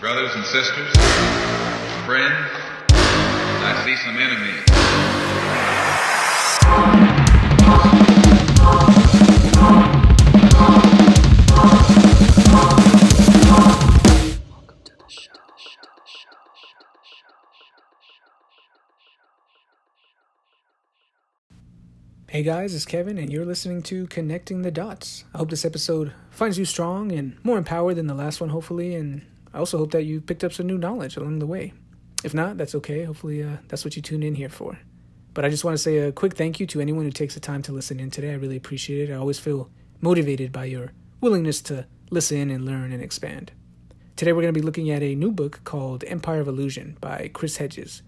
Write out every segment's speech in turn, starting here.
brothers and sisters, friends, I see some enemies. Hey guys, it's Kevin, and you're listening to Connecting the Dots. I hope this episode finds you strong and more empowered than the last one, hopefully, and I also hope that you picked up some new knowledge along the way. If not, that's okay. Hopefully, uh, that's what you tuned in here for. But I just want to say a quick thank you to anyone who takes the time to listen in today. I really appreciate it. I always feel motivated by your willingness to listen and learn and expand. Today, we're going to be looking at a new book called Empire of Illusion by Chris Hedges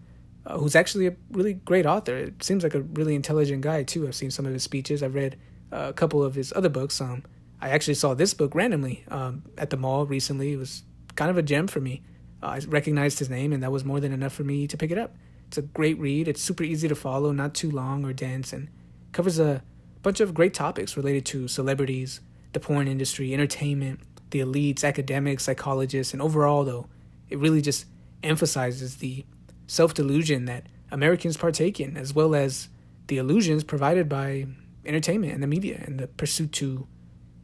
uh, who's actually a really great author. It seems like a really intelligent guy too. I've seen some of his speeches. I've read uh, a couple of his other books. Um, I actually saw this book randomly um, at the mall recently. It was kind of a gem for me. Uh, I recognized his name, and that was more than enough for me to pick it up. It's a great read. It's super easy to follow, not too long or dense, and covers a bunch of great topics related to celebrities, the porn industry, entertainment, the elites, academics, psychologists, and overall, though, it really just emphasizes the self delusion that Americans partake in, as well as the illusions provided by entertainment and the media and the pursuit to,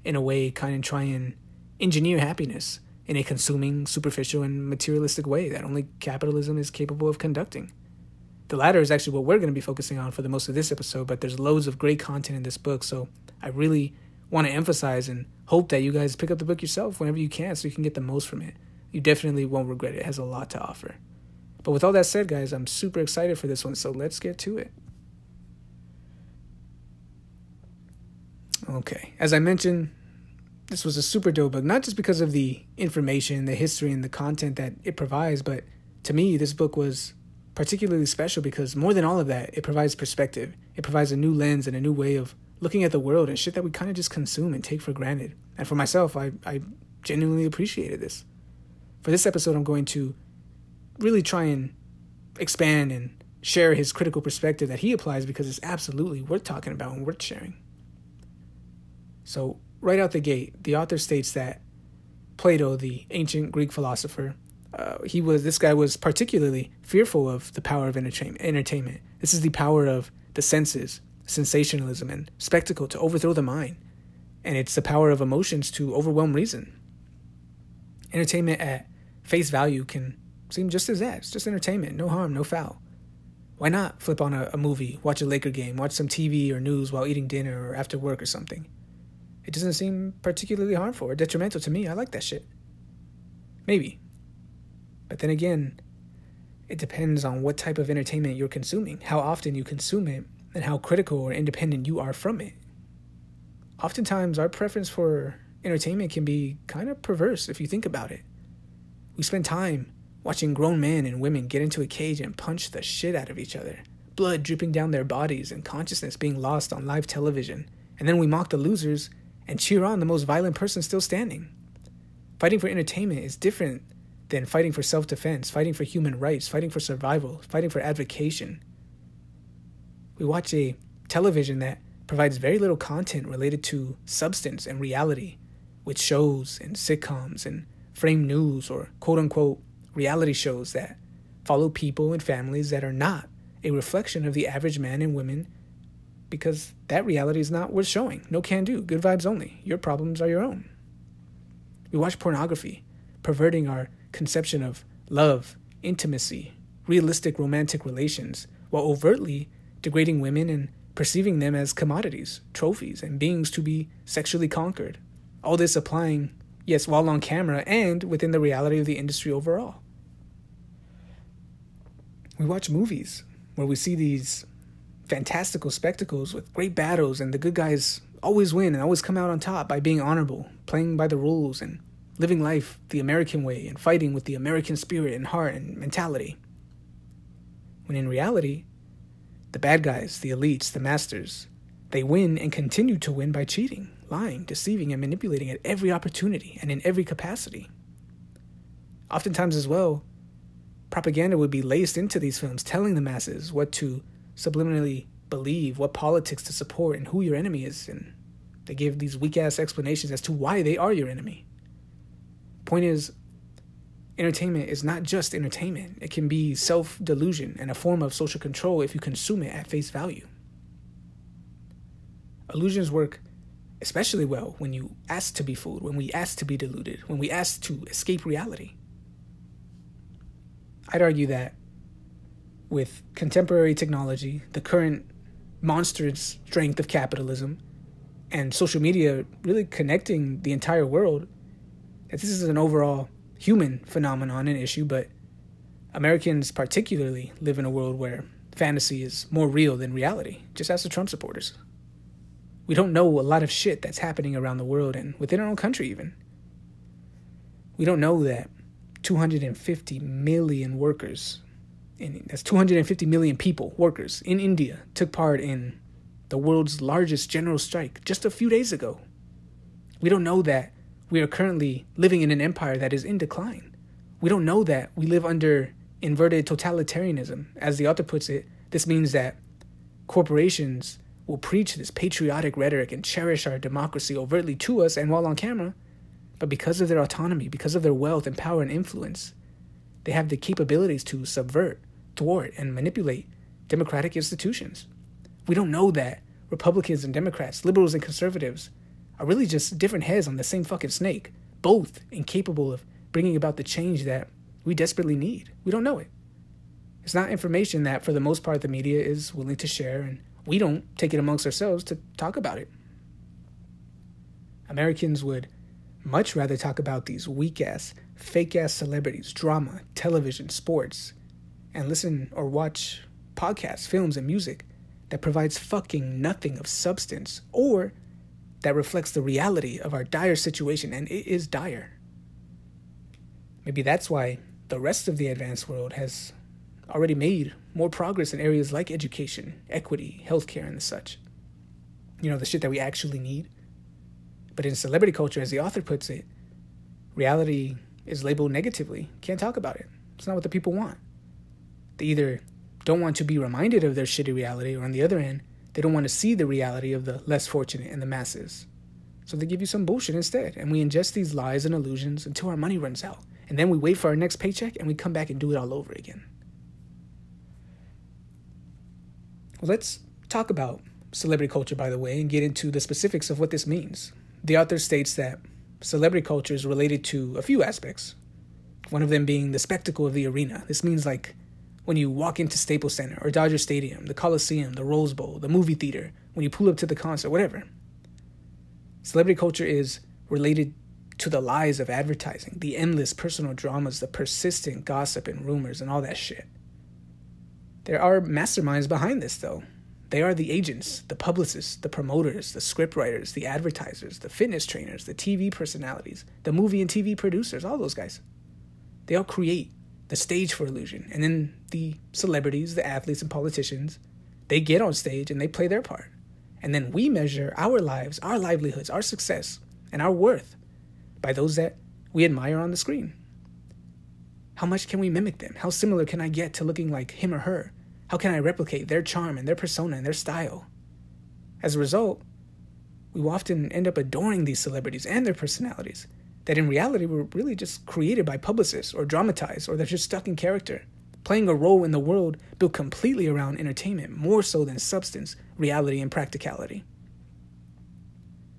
in a way, kind of try and engineer happiness in a consuming, superficial, and materialistic way that only capitalism is capable of conducting. The latter is actually what we're going to be focusing on for the most of this episode, but there's loads of great content in this book, so I really want to emphasize and hope that you guys pick up the book yourself whenever you can so you can get the most from it. You definitely won't regret it. It has a lot to offer. But with all that said, guys, I'm super excited for this one, so let's get to it. Okay, as I mentioned, this was a super dope book, not just because of the information, the history, and the content that it provides, but to me, this book was particularly special because more than all of that, it provides perspective. It provides a new lens and a new way of looking at the world and shit that we kind of just consume and take for granted. And for myself, I, I genuinely appreciated this. For this episode, I'm going to really try and expand and share his critical perspective that he applies because it's absolutely worth talking about and worth sharing. So, right out the gate, the author states that Plato, the ancient Greek philosopher, uh, he was this guy was particularly fearful of the power of entertainment. This is the power of the senses, sensationalism, and spectacle to overthrow the mind, and it's the power of emotions to overwhelm reason. Entertainment at face value can seem just as that. It's just entertainment, no harm, no foul. Why not flip on a, a, movie, watch a Laker game, watch some TV or news while eating dinner or after work or something? It doesn't seem particularly harmful or detrimental to me. I like that shit. Maybe. But then again, it depends on what type of entertainment you're consuming, how often you consume it, and how critical or independent you are from it. Oftentimes, our preference for entertainment can be kind of perverse if you think about it. We spend time watching grown men and women get into a cage and punch the shit out of each other, blood dripping down their bodies and consciousness being lost on live television. And then we mock the losers and cheer on the most violent person still standing. Fighting for entertainment is different than fighting for self defense, fighting for human rights, fighting for survival, fighting for advocacy. We watch a television that provides very little content related to substance and reality, with shows and sitcoms and frame news or quote unquote reality shows that follow people and families that are not a reflection of the average man and women because that reality is not worth showing. No can do. Good vibes only. Your problems are your own. We watch pornography, perverting our conception of love, intimacy, realistic romantic relations, while overtly degrading women and perceiving them as commodities, trophies, and beings to be sexually conquered. All this applying, yes, while on camera and within the reality of the industry overall. We watch movies where we see these fantastical spectacles with great battles, and the good guys always win and always come out on top by being honorable, playing by the rules, and living life the American way and fighting with the American spirit and heart and mentality. When in reality, the bad guys, the elites, the masters, they win and continue to win by cheating, lying, deceiving, and manipulating at every opportunity and in every capacity. Oftentimes, as well, propaganda would be laced into these films, telling the masses what to subliminally believe, what politics to support, and who your enemy is. And they give these weak ass explanations as to why they are your enemy. Point is, entertainment is not just entertainment, it can be self delusion and a form of social control if you consume it at face value. Illusions work especially well when you ask to be fooled, when we ask to be deluded, when we ask to escape reality. I'd argue that with contemporary technology, the current monstrous strength of capitalism, and social media really connecting the entire world, that this is an overall human phenomenon and issue, but Americans particularly live in a world where fantasy is more real than reality, just as the Trump supporters. We don't know a lot of shit that's happening around the world and within our own country, even. We don't know that 250 million workers, in, that's 250 million people, workers in India, took part in the world's largest general strike just a few days ago. We don't know that we are currently living in an empire that is in decline. We don't know that we live under inverted totalitarianism. As the author puts it, this means that corporations will preach this patriotic rhetoric and cherish our democracy overtly to us and while on camera, but because of their autonomy, because of their wealth and power and influence, they have the capabilities to subvert, thwart, and manipulate democratic institutions. We don't know that Republicans and Democrats, liberals and conservatives, are really just different heads on the same fucking snake, both incapable of bringing about the change that we desperately need. We don't know it. It's not information that, for the most part, the media is willing to share, and we don't take it amongst ourselves to talk about it. Americans would much rather talk about these weak ass, fake ass celebrities, drama, television, sports, and listen or watch podcasts, films, and music that provides fucking nothing of substance or that reflects the reality of our dire situation, and it is dire. Maybe that's why the rest of the advanced world has already made more progress in areas like education, equity, healthcare, and the such. You know, the shit that we actually need. But in celebrity culture, as the author puts it, reality is labeled negatively. Can't talk about it. It's not what the people want. They either don't want to be reminded of their shitty reality, or on the other end, they don't want to see the reality of the less fortunate and the masses. So they give you some bullshit instead, and we ingest these lies and illusions until our money runs out. And then we wait for our next paycheck and we come back and do it all over again. Well, let's talk about celebrity culture, by the way, and get into the specifics of what this means. The author states that celebrity culture is related to a few aspects, one of them being the spectacle of the arena. This means like when you walk into Staples Center or Dodger Stadium, the Coliseum, the Rose Bowl, the movie theater, when you pull up to the concert, whatever. Celebrity culture is related to the lies of advertising, the endless personal dramas, the persistent gossip and rumors, and all that shit. There are masterminds behind this, though. They are the agents, the publicists, the promoters, the scriptwriters, the advertisers, the fitness trainers, the TV personalities, the movie and TV producers, all those guys. They all create the stage for illusion. And then the celebrities, the athletes, and politicians, they get on stage and they play their part. And then we measure our lives, our livelihoods, our success, and our worth by those that we admire on the screen. How much can we mimic them? How similar can I get to looking like him or her? How can I replicate their charm and their persona and their style? As a result, we often end up adoring these celebrities and their personalities that in reality were really just created by publicists or dramatized or they're just stuck in character, playing a role in the world built completely around entertainment more so than substance, reality, and practicality.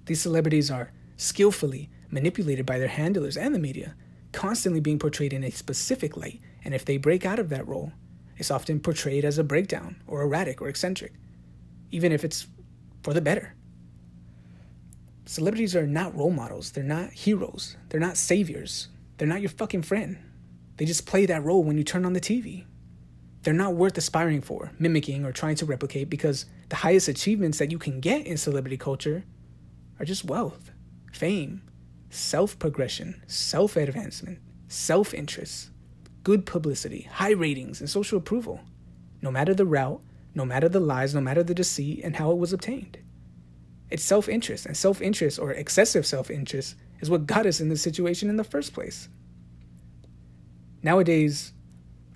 These celebrities are skillfully manipulated by their handlers and the media, constantly being portrayed in a specific light, and if they break out of that role, it's often portrayed as a breakdown or erratic or eccentric, even if it's for the better. Celebrities are not role models. They're not heroes. They're not saviors. They're not your fucking friend. They just play that role when you turn on the TV. They're not worth aspiring for, mimicking, or trying to replicate because the highest achievements that you can get in celebrity culture are just wealth, fame, self progression, self advancement, self interest, good publicity, high ratings, and social approval, no matter the route, no matter the lies, no matter the deceit, and how it was obtained. It's self interest, and self interest or excessive self interest is what got us in this situation in the first place. Nowadays,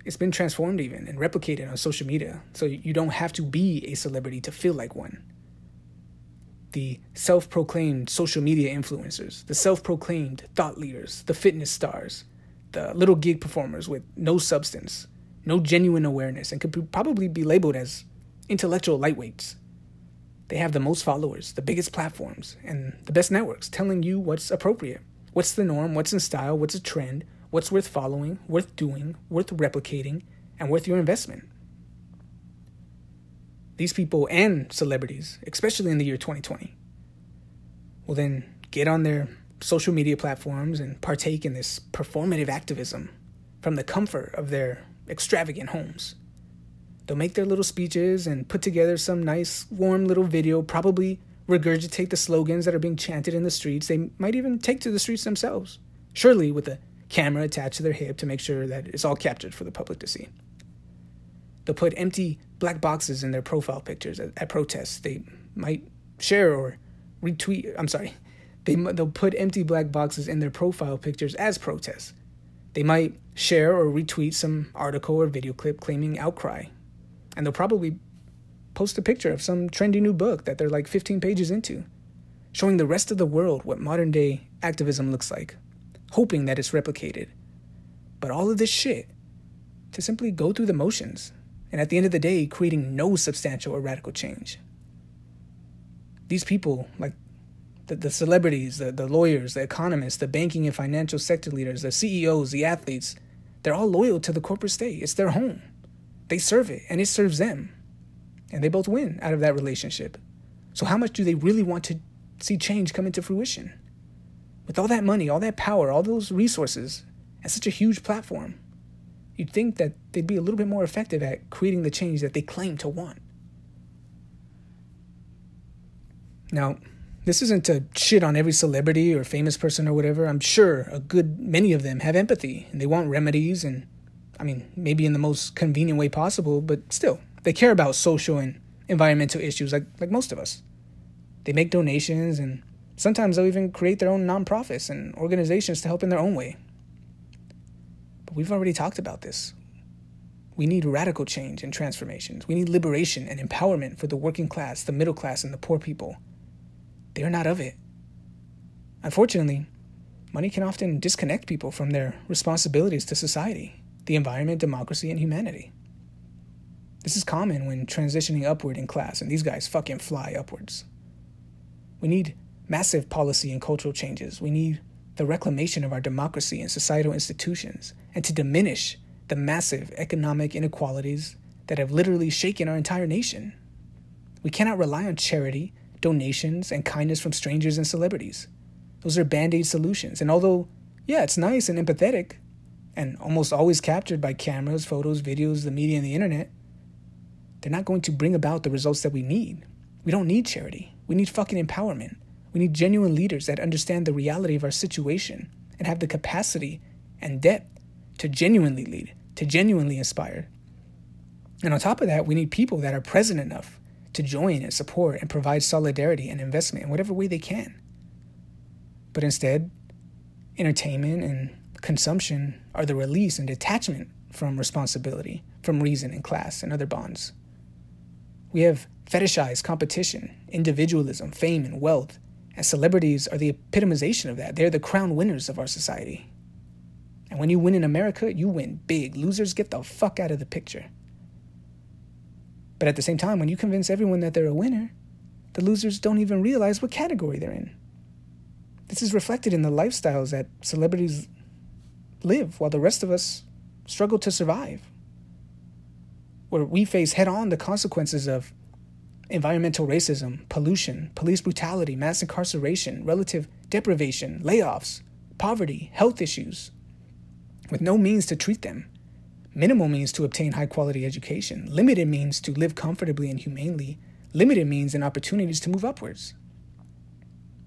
it's been transformed even and replicated on social media, so you don't have to be a celebrity to feel like one. The self proclaimed social media influencers, the self proclaimed thought leaders, the fitness stars, the little gig performers with no substance, no genuine awareness, and could probably be labeled as intellectual lightweights. They have the most followers, the biggest platforms, and the best networks telling you what's appropriate, what's the norm, what's in style, what's a trend, what's worth following, worth doing, worth replicating, and worth your investment. These people and celebrities, especially in the year 2020, will then get on their social media platforms and partake in this performative activism from the comfort of their extravagant homes. They'll make their little speeches and put together some nice, warm little video, probably regurgitate the slogans that are being chanted in the streets. They might even take to the streets themselves, surely with a camera attached to their hip to make sure that it's all captured for the public to see. They'll put empty black boxes in their profile pictures at, at protests. They might share or retweet, I'm sorry, they, they'll put empty black boxes in their profile pictures as protests. They might share or retweet some article or video clip claiming outcry and they'll probably post a picture of some trendy new book that they're like 15 pages into, showing the rest of the world what modern day activism looks like, hoping that it's replicated. But all of this shit to simply go through the motions, and at the end of the day, creating no substantial or radical change. These people, like the, the celebrities, the, the lawyers, the economists, the banking and financial sector leaders, the CEOs, the athletes, they're all loyal to the corporate state. It's their home. They serve it and it serves them. And they both win out of that relationship. So, how much do they really want to see change come into fruition? With all that money, all that power, all those resources, and such a huge platform, you'd think that they'd be a little bit more effective at creating the change that they claim to want. Now, this isn't to shit on every celebrity or famous person or whatever. I'm sure a good many of them have empathy and they want remedies and I mean, maybe in the most convenient way possible, but still, they care about social and environmental issues like, like most of us. They make donations and sometimes they'll even create their own nonprofits and organizations to help in their own way. But we've already talked about this. We need radical change and transformations. We need liberation and empowerment for the working class, the middle class, and the poor people. They are not of it. Unfortunately, money can often disconnect people from their responsibilities to society the environment, democracy, and humanity. This is common when transitioning upward in class, and these guys fucking fly upwards. We need massive policy and cultural changes. We need the reclamation of our democracy and societal institutions, and to diminish the massive economic inequalities that have literally shaken our entire nation. We cannot rely on charity, donations, and kindness from strangers and celebrities. Those are band aid solutions. And although, yeah, it's nice and empathetic, and almost always captured by cameras, photos, videos, the media, and the internet, they're not going to bring about the results that we need. We don't need charity. We need fucking empowerment. We need genuine leaders that understand the reality of our situation and have the capacity and depth to genuinely lead, to genuinely inspire. And on top of that, we need people that are present enough to join and support and provide solidarity and investment in whatever way they can. But instead, entertainment and consumption are the release and detachment from responsibility, from reason and class and other bonds. We have fetishized competition, individualism, fame, and wealth, and celebrities are the epitomization of that. They're the crown winners of our society. And when you win in America, you win big. Losers get the fuck out of the picture. But at the same time, when you convince everyone that they're a winner, the losers don't even realize what category they're in. This is reflected in the lifestyles that celebrities live while the rest of us struggle to survive. Where we face head on the consequences of environmental racism, pollution, police brutality, mass incarceration, relative deprivation, layoffs, poverty, health issues, with no means to treat them, minimal means to obtain high quality education, limited means to live comfortably and humanely, limited means and opportunities to move upwards.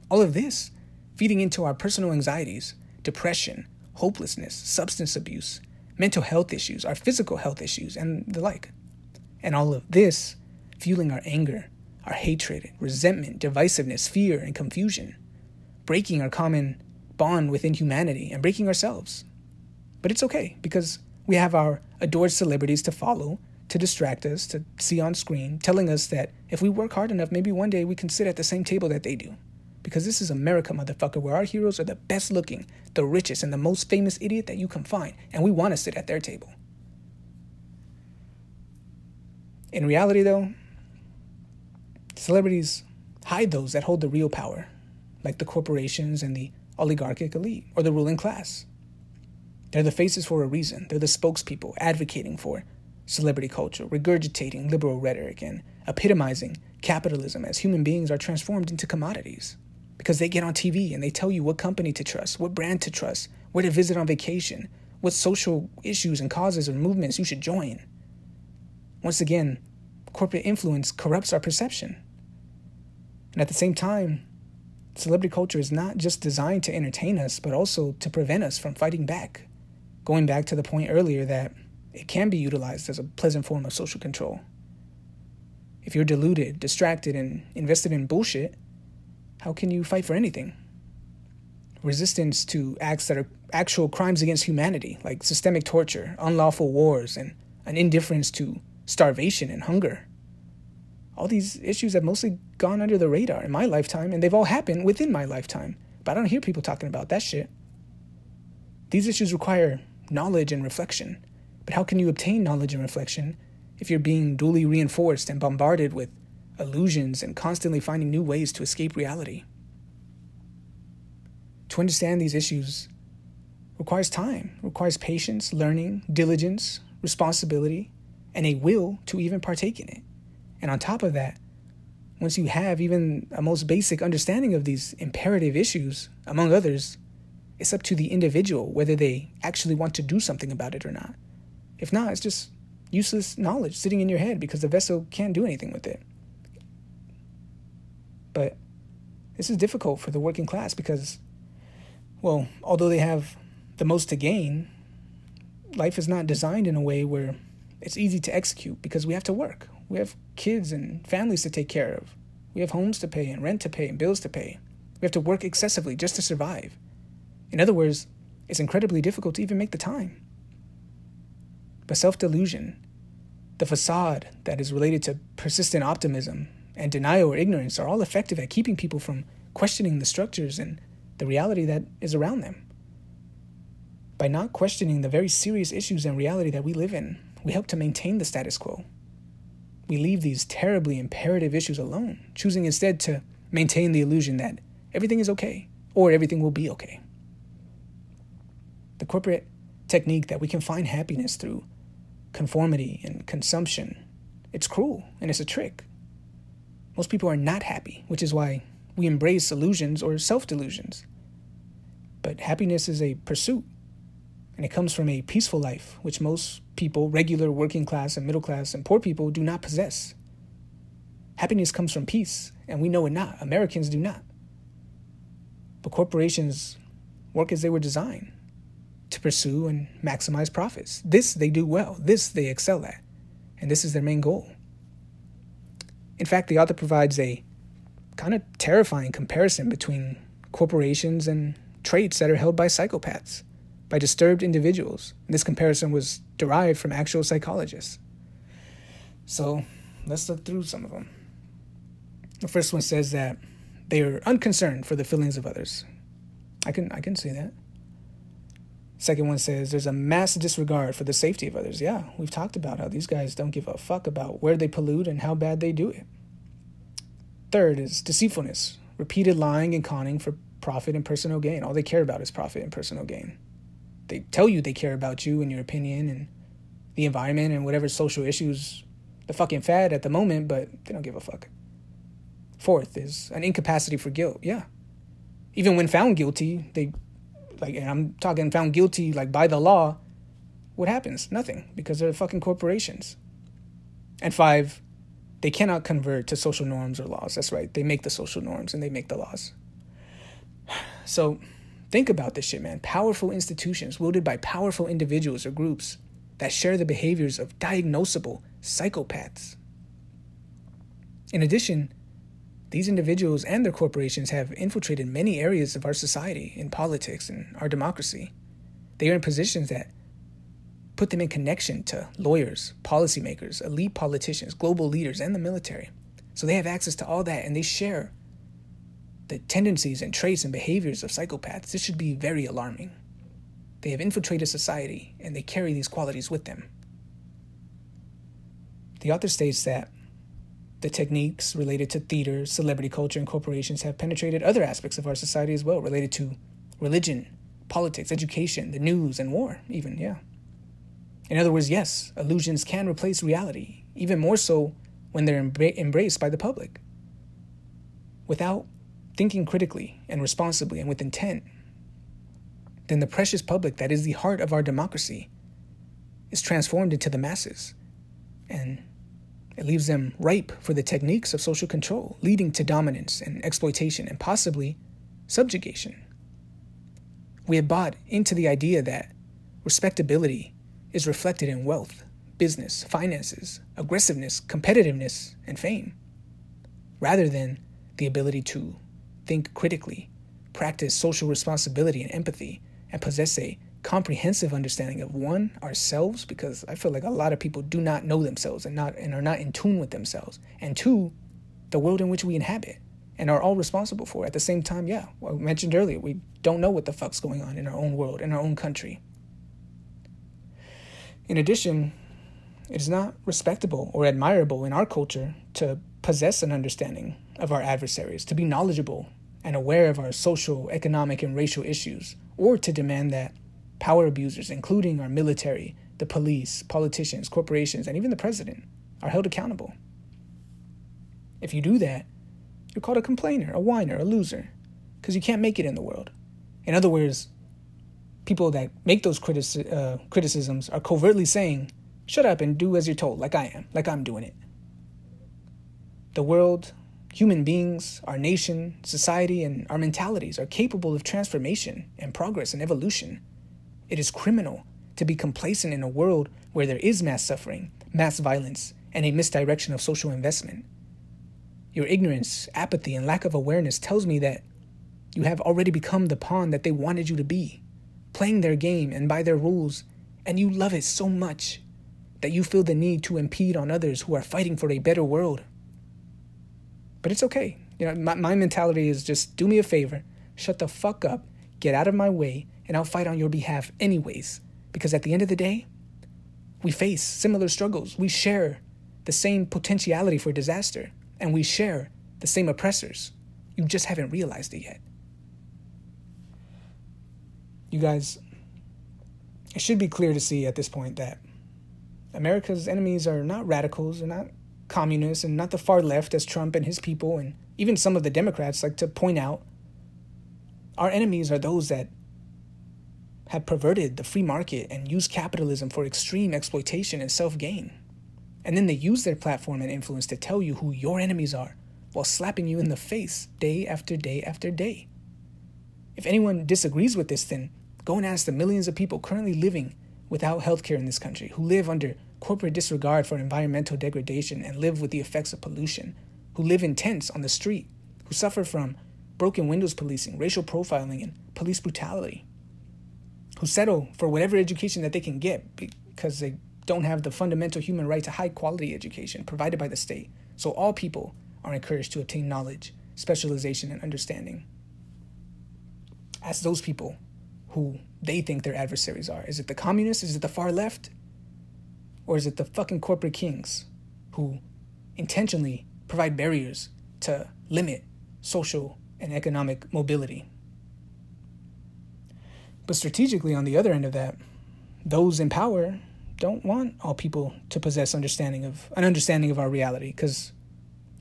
All of this feeding into our personal anxieties, depression, hopelessness, substance abuse, mental health issues, our physical health issues, and the like. And all of this fueling our anger, our hatred, resentment, divisiveness, fear, and confusion, breaking our common bond within humanity and breaking ourselves. But it's okay because we have our adored celebrities to follow, to distract us, to see on screen, telling us that if we work hard enough, maybe one day we can sit at the same table that they do Because this is America, motherfucker, where our heroes are the best looking, the richest, and the most famous idiot that you can find. And we want to sit at their table. In reality, though, celebrities hide those that hold the real power, like the corporations and the oligarchic elite or the ruling class. They're the faces for a reason. They're the spokespeople advocating for celebrity culture, regurgitating liberal rhetoric, and epitomizing capitalism as human beings are transformed into commodities. Because they get on TV and they tell you what company to trust, what brand to trust, where to visit on vacation, what social issues and causes or movements you should join. Once again, corporate influence corrupts our perception. And at the same time, celebrity culture is not just designed to entertain us, but also to prevent us from fighting back. Going back to the point earlier that it can be utilized as a pleasant form of social control. If you're deluded, distracted, and invested in bullshit, how can you fight for anything? Resistance to acts that are actual crimes against humanity, like systemic torture, unlawful wars, and an indifference to starvation and hunger all these issues have mostly gone under the radar in my lifetime, and they've all happened within my lifetime. But I don't hear people talking about that shit. These issues require knowledge and reflection. But how can you obtain knowledge and reflection if you're being duly reinforced and bombarded with illusions and constantly finding new ways to escape reality? To understand these issues requires time, requires patience, learning, diligence, responsibility, and a will to even partake in it. And on top of that, once you have even a most basic understanding of these imperative issues, among others, it's up to the individual whether they actually want to do something about it or not. If not, it's just useless knowledge sitting in your head because the vessel can't do anything with it. But this is difficult for the working class because, well, although they have the most to gain, life is not designed in a way where it's easy to execute because we have to work. We have kids and families to take care of. We have homes to pay and rent to pay and bills to pay. We have to work excessively just to survive. In other words, it's incredibly difficult to even make the time. But self delusion, the facade that is related to persistent optimism, and denial or ignorance are all effective at keeping people from questioning the structures and the reality that is around them. By not questioning the very serious issues and reality that we live in, we help to maintain the status quo we leave these terribly imperative issues alone, choosing instead to maintain the illusion that everything is okay or everything will be okay. The corporate technique that we can find happiness through conformity and consumption, it's cruel and it's a trick. Most people are not happy, which is why we embrace illusions or self delusions. But happiness is a pursuit, and it comes from a peaceful life, which most people, regular working class and middle class and poor people, do not possess. Happiness comes from peace, and we know it not. Americans do not. But corporations work as they were designed to pursue and maximize profits. This they do well, this they excel at, and this is their main goal. In fact, the author provides a kind of terrifying comparison between corporations and traits that are held by psychopaths by disturbed individuals. This comparison was derived from actual psychologists. So let's look through some of them. The first one says that they are unconcerned for the feelings of others. I can I can see that. Second one says there's a mass disregard for the safety of others. Yeah, we've talked about how these guys don't give a fuck about where they pollute and how bad they do it. Third is deceitfulness, repeated lying and conning for profit and personal gain. All they care about is profit and personal gain they tell you they care about you and your opinion and the environment and whatever social issues the fucking fad at the moment, but they don't give a fuck. Fourth is an incapacity for guilt. Yeah. Even when found guilty, they like and I'm talking found guilty like by the law, what happens? Nothing because they're fucking corporations. And five, they cannot convert to social norms or laws. That's right. They make the social norms and they make the laws. So Think about this shit, man. Powerful institutions wielded by powerful individuals or groups that share the behaviors of diagnosable psychopaths. In addition, these individuals and their corporations have infiltrated many areas of our society in politics and our democracy. They are in positions that put them in connection to lawyers, policymakers, elite politicians, global leaders, and the military. So they have access to all that and they share the tendencies and traits and behaviors of psychopaths, this should be very alarming. They have infiltrated society and they carry these qualities with them. The author states that the techniques related to theater, celebrity culture, and corporations have penetrated other aspects of our society as well, related to religion, politics, education, the news, and war, even, yeah. In other words, yes, illusions can replace reality, even more so when they're embra- embraced by the public. Without thinking critically and responsibly and with intent, then the precious public that is the heart of our democracy is transformed into the masses. And it leaves them ripe for the techniques of social control, leading to dominance and exploitation and possibly subjugation. We have bought into the idea that respectability is reflected in wealth, business, finances, aggressiveness, competitiveness, and fame, rather than the ability to think critically, practice social responsibility and empathy, and possess a comprehensive understanding of one ourselves because I feel like a lot of people do not know themselves and not and are not in tune with themselves. And two the world in which we inhabit and are all responsible for at the same time yeah well, I mentioned earlier we don't know what the fuck's going on in our own world in our own country. In addition it is not respectable or admirable in our culture to possess an understanding of our adversaries to be knowledgeable and aware of our social economic and racial issues or to demand that power abusers, including our military, the police, politicians, corporations, and even the president, are held accountable. If you do that, you're called a complainer, a whiner, a loser, because you can't make it in the world. In other words, people that make those critici- uh, criticisms are covertly saying, shut up and do as you're told, like I am, like I'm doing it. The world, human beings, our nation, society, and our mentalities are capable of transformation and progress and evolution it is criminal to be complacent in a world where there is mass suffering, mass violence, and a misdirection of social investment. Your ignorance, apathy, and lack of awareness tells me that you have already become the pawn that they wanted you to be, playing their game and by their rules, and you love it so much that you feel the need to impede on others who are fighting for a better world. But it's okay. You know, my, my mentality is just do me a favor, shut the fuck up, get out of my way, and I'll fight on your behalf anyways. Because at the end of the day, we face similar struggles. We share the same potentiality for disaster, and we share the same oppressors. You just haven't realized it yet. You guys, it should be clear to see at this point that America's enemies are not radicals, they're not communists, and not the far left as Trump and his people, and even some of the Democrats like to point out. Our enemies are those that have perverted the free market and used capitalism for extreme exploitation and self gain. And then they use their platform and influence to tell you who your enemies are while slapping you in the face day after day after day. If anyone disagrees with this, then go and ask the millions of people currently living without healthcare in this country, who live under corporate disregard for environmental degradation and live with the effects of pollution, who live in tents on the street, who suffer from broken windows policing, racial profiling, and police brutality who settle for whatever education that they can get because they don't have the fundamental human right to high quality education provided by the state. So all people are encouraged to obtain knowledge, specialization, and understanding. Ask those people who they think their adversaries are. Is it the communists? Is it the far left? Or is it the fucking corporate kings who intentionally provide barriers to limit social and economic mobility? But strategically, on the other end of that, those in power don't want all people to possess understanding of an understanding of our reality. Because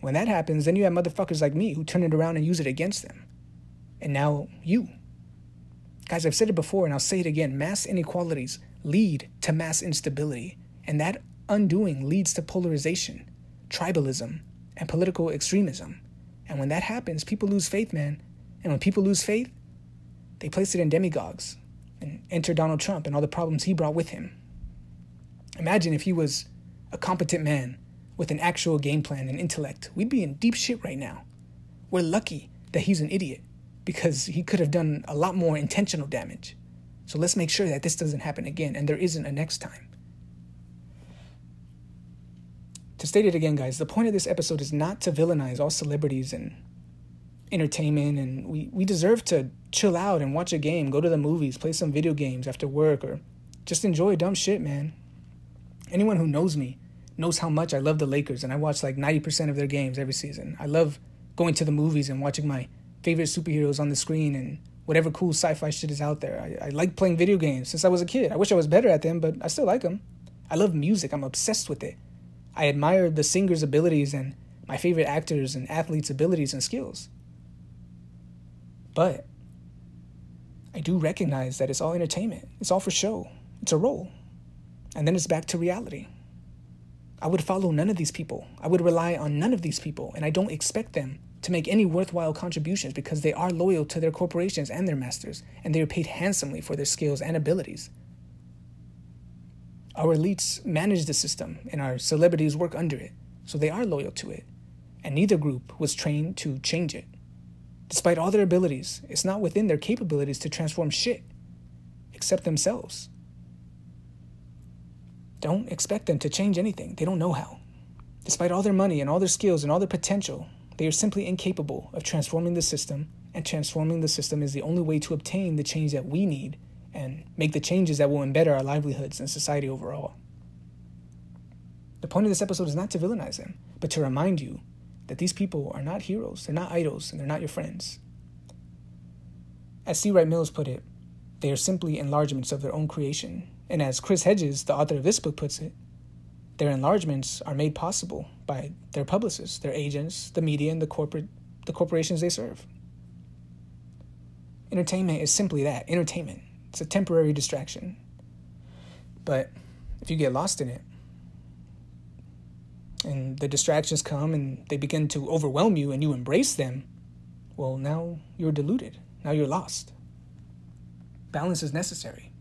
when that happens, then you have motherfuckers like me who turn it around and use it against them. And now you. Guys, I've said it before and I'll say it again. Mass inequalities lead to mass instability, and that undoing leads to polarization, tribalism, and political extremism. And when that happens, people lose faith, man. And when people lose faith, they placed it in demagogues and enter Donald Trump and all the problems he brought with him. Imagine if he was a competent man with an actual game plan and intellect. We'd be in deep shit right now. We're lucky that he's an idiot because he could have done a lot more intentional damage. So let's make sure that this doesn't happen again and there isn't a next time. To state it again, guys, the point of this episode is not to villainize all celebrities and entertainment and we, we deserve to chill out and watch a game, go to the movies, play some video games after work, or just enjoy dumb shit, man. Anyone who knows me knows how much I love the Lakers and I watch like 90% of their games every season. I love going to the movies and watching my favorite superheroes on the screen and whatever cool sci fi shit is out there. I, I like playing video games since I was a kid. I wish I was better at them, but I still like them. I love music, I'm obsessed with it. I admire the singer's abilities and my favorite actors and athletes' abilities and skills. But I do recognize that it's all entertainment, it's all for show, it's a role. And then it's back to reality. I would follow none of these people. I would rely on none of these people, and I don't expect them to make any worthwhile contributions because they are loyal to their corporations and their masters, and they are paid handsomely for their skills and abilities. Our elites manage the system, and our celebrities work under it, so they are loyal to it, and neither group was trained to change it. Despite all their abilities, it's not within their capabilities to transform shit, except themselves. Don't expect them to change anything, they don't know how. Despite all their money and all their skills and all their potential, they are simply incapable of transforming the system, and transforming the system is the only way to obtain the change that we need and make the changes that will embed our livelihoods and society overall. The point of this episode is not to villainize them, but to remind you that these people are not heroes, they're not idols, and they're not your friends. As C. Wright Mills put it, they are simply enlargements of their own creation. And as Chris Hedges, the author of this book, puts it, their enlargements are made possible by their publicists, their agents, the media, and the corporate the corporations they serve. Entertainment is simply that, entertainment. It's a temporary distraction. But if you get lost in it, and the distractions come and they begin to overwhelm you and you embrace them, well, now you're deluded. Now you're lost. Balance is necessary.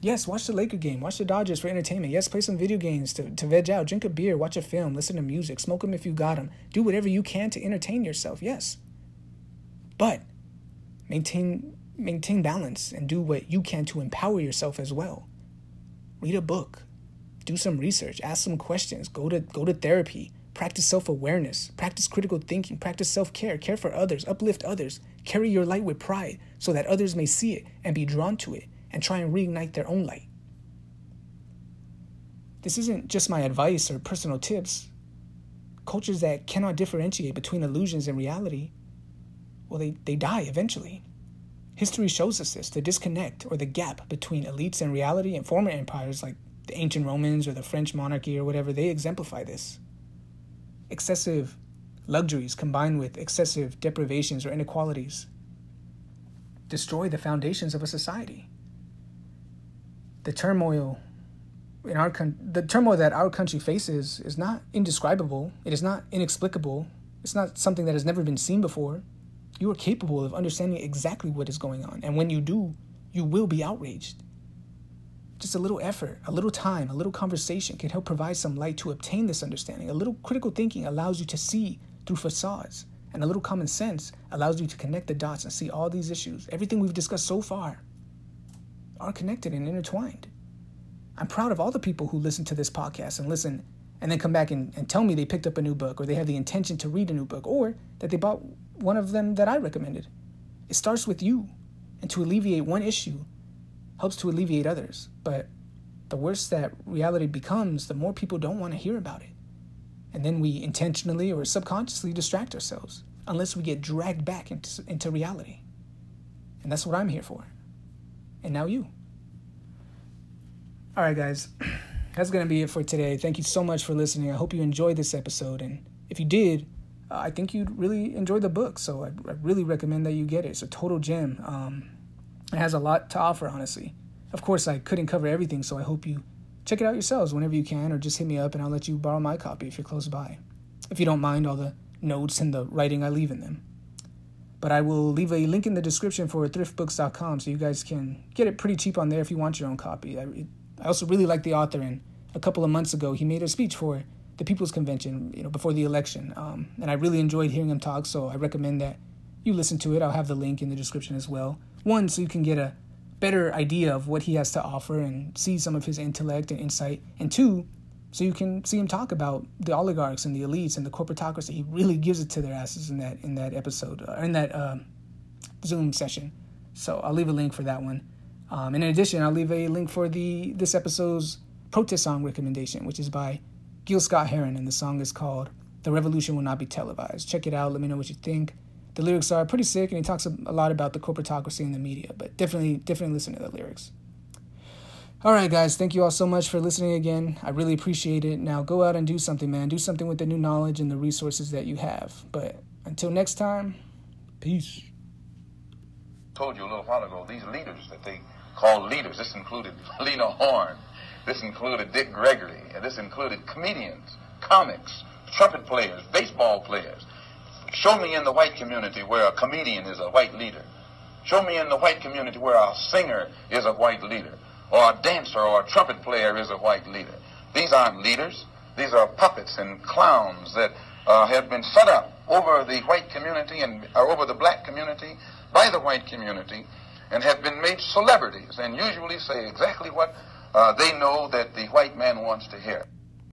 Yes, watch the Laker game, watch the Dodgers for entertainment. Yes, play some video games to, to veg out, drink a beer, watch a film, listen to music, smoke them if you got them. Do whatever you can to entertain yourself, yes. But maintain maintain balance and do what you can to empower yourself as well. Read a book, do some research, ask some questions, go to go to therapy, practice self-awareness, practice critical thinking, practice self-care, care for others, uplift others, carry your light with pride so that others may see it and be drawn to it and try and reignite their own light. This isn't just my advice or personal tips. Cultures that cannot differentiate between illusions and reality, well, they, they die eventually. History shows us this the disconnect or the gap between elites and reality and former empires like the ancient Romans or the French monarchy or whatever, they exemplify this. Excessive luxuries combined with excessive deprivations or inequalities destroy the foundations of a society. The turmoil in our con- the turmoil that our country faces is not indescribable. It is not inexplicable. It's not something that has never been seen before. You are capable of understanding exactly what is going on, and when you do, you will be outraged. Just a little effort, a little time, a little conversation can help provide some light to obtain this understanding. A little critical thinking allows you to see through facades, and a little common sense allows you to connect the dots and see all these issues. Everything we've discussed so far are connected and intertwined. I'm proud of all the people who listen to this podcast and listen and then come back and, and tell me they picked up a new book or they have the intention to read a new book or that they bought one of them that I recommended. It starts with you. And to alleviate one issue, helps to alleviate others. But the worse that reality becomes, the more people don't want to hear about it. And then we intentionally or subconsciously distract ourselves unless we get dragged back into, into reality. And that's what I'm here for. And now you. All right, guys. That's going to be it for today. Thank you so much for listening. I hope you enjoyed this episode. And if you did, uh, I think you'd really enjoy the book. So I, I, really recommend that you get it. It's a total gem. Um, it has a lot to offer, honestly. Of course, I couldn't cover everything, so I hope you check it out yourselves whenever you can, or just hit me up and I'll let you borrow my copy if you're close by. If you don't mind all the notes and the writing I leave in them. But I will leave a link in the description for thriftbooks.com so you guys can get it pretty cheap on there if you want your own copy. I, I also really like the author, and a couple of months ago, he made a speech for the People's Convention, you know, before the election. Um, and I really enjoyed hearing him talk, so I recommend that you listen to it. I'll have the link in the description as well. One, so you can get a better idea of what he has to offer and see some of his intellect and insight. And two, so you can see him talk about the oligarchs and the elites and the corporatocracy. He really gives it to their asses in that in that episode, uh, in that uh, Zoom session. So I'll leave a link for that one. Um, and in addition, I'll leave a link for the this episode's protest song recommendation, which is by Gil Scott Heron, and the song is called "The Revolution Will Not Be Televised." Check it out. Let me know what you think. The lyrics are pretty sick, and he talks a lot about the corporatocracy in the media. But definitely, definitely listen to the lyrics. All right, guys, thank you all so much for listening again. I really appreciate it. Now go out and do something, man. Do something with the new knowledge and the resources that you have. But until next time, peace. Told you a little while ago, these leaders that they call leaders, this included Lena Horne, this included Dick Gregory, and this included comedians, comics, trumpet players, baseball players. Show me in the white community where a comedian is a white leader. Show me in the white community where a singer is a white leader, or a dancer or a trumpet player is a white leader. These aren't leaders. These are puppets and clowns that uh, have been set up over the white community and or over the black community by the white community and have been made celebrities and usually say exactly what uh, they know that the white man wants to hear.